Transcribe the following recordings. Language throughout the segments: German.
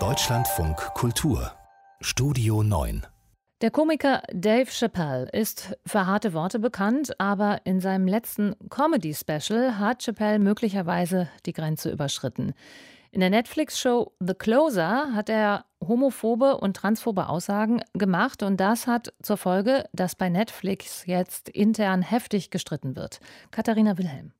Deutschlandfunk Kultur Studio 9 der Komiker Dave Chappelle ist für harte Worte bekannt, aber in seinem letzten Comedy-Special hat Chappelle möglicherweise die Grenze überschritten. In der Netflix-Show The Closer hat er homophobe und transphobe Aussagen gemacht und das hat zur Folge, dass bei Netflix jetzt intern heftig gestritten wird. Katharina Wilhelm.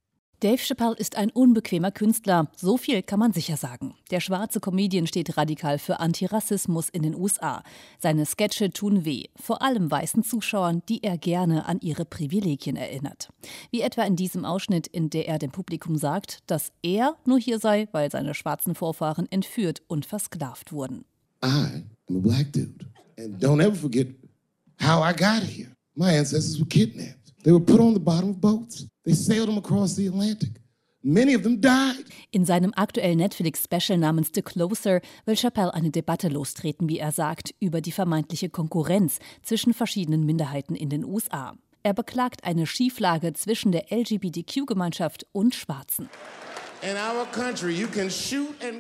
Dave Chappelle ist ein unbequemer Künstler, so viel kann man sicher sagen. Der schwarze Comedian steht radikal für Antirassismus in den USA. Seine Sketche tun weh, vor allem weißen Zuschauern, die er gerne an ihre Privilegien erinnert. Wie etwa in diesem Ausschnitt, in der er dem Publikum sagt, dass er nur hier sei, weil seine schwarzen Vorfahren entführt und versklavt wurden. I am a black dude. And don't ever forget how I got here. My ancestors were kidnapped. They were put on the bottom of boats. They sailed them across the Atlantic. Many of them died. In seinem aktuellen Netflix-Special namens The Closer will Chappelle eine Debatte lostreten, wie er sagt, über die vermeintliche Konkurrenz zwischen verschiedenen Minderheiten in den USA. Er beklagt eine Schieflage zwischen der LGBTQ-Gemeinschaft und Schwarzen.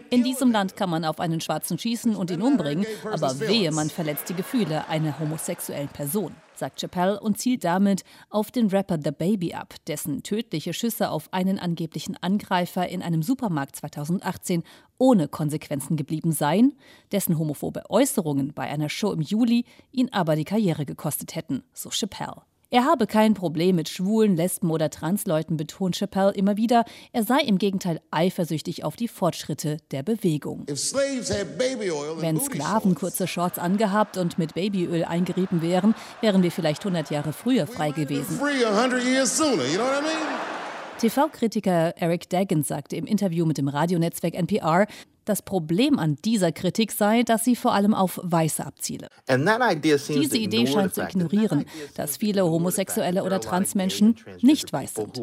In diesem Land kann man auf einen Schwarzen schießen und ihn umbringen, aber wehe, man verletzt die Gefühle einer homosexuellen Person, sagt Chappelle und zielt damit auf den Rapper The Baby ab, dessen tödliche Schüsse auf einen angeblichen Angreifer in einem Supermarkt 2018 ohne Konsequenzen geblieben seien, dessen homophobe Äußerungen bei einer Show im Juli ihn aber die Karriere gekostet hätten, so Chappelle. Er habe kein Problem mit Schwulen, Lesben oder Transleuten, betont Chappelle immer wieder. Er sei im Gegenteil eifersüchtig auf die Fortschritte der Bewegung. Wenn Sklaven kurze Shorts angehabt und mit Babyöl eingerieben wären, wären wir vielleicht 100 Jahre früher frei gewesen. TV-Kritiker Eric Daggins sagte im Interview mit dem Radionetzwerk NPR, das Problem an dieser Kritik sei, dass sie vor allem auf Weiße abziele. Diese Idee scheint zu ignorieren, dass viele Homosexuelle oder Transmenschen nicht weiß sind.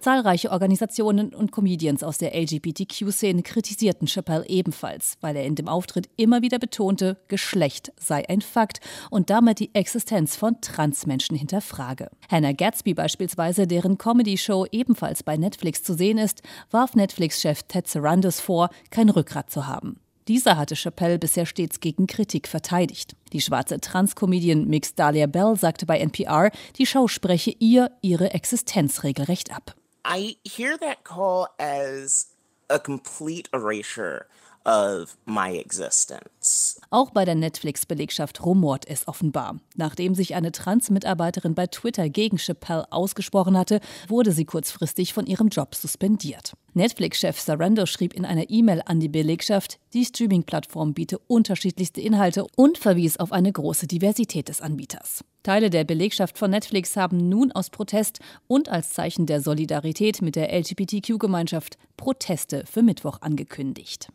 Zahlreiche Organisationen und Comedians aus der LGBTQ-Szene kritisierten Chappelle ebenfalls, weil er in dem Auftritt immer wieder betonte, Geschlecht sei ein Fakt und damit die Existenz von Transmenschen hinterfrage. Hannah Gatsby beispielsweise, deren Comedy-Show ebenfalls bei Netflix zu sehen ist, warf Netflix-Chef Ted Sarandos vor, kein Rückgrat zu haben. Dieser hatte Chappelle bisher stets gegen Kritik verteidigt. Die schwarze Trans-Comedian Mix Dahlia Bell sagte bei NPR, die Show spreche ihr ihre Existenz regelrecht ab. I hear that call as a complete erasure of my existence. Auch bei der Netflix-Belegschaft rumort es offenbar. Nachdem sich eine Trans-Mitarbeiterin bei Twitter gegen Chappelle ausgesprochen hatte, wurde sie kurzfristig von ihrem Job suspendiert. Netflix-Chef Sarando schrieb in einer E-Mail an die Belegschaft, die Streaming-Plattform biete unterschiedlichste Inhalte und verwies auf eine große Diversität des Anbieters. Teile der Belegschaft von Netflix haben nun aus Protest und als Zeichen der Solidarität mit der LGBTQ-Gemeinschaft Proteste für Mittwoch angekündigt.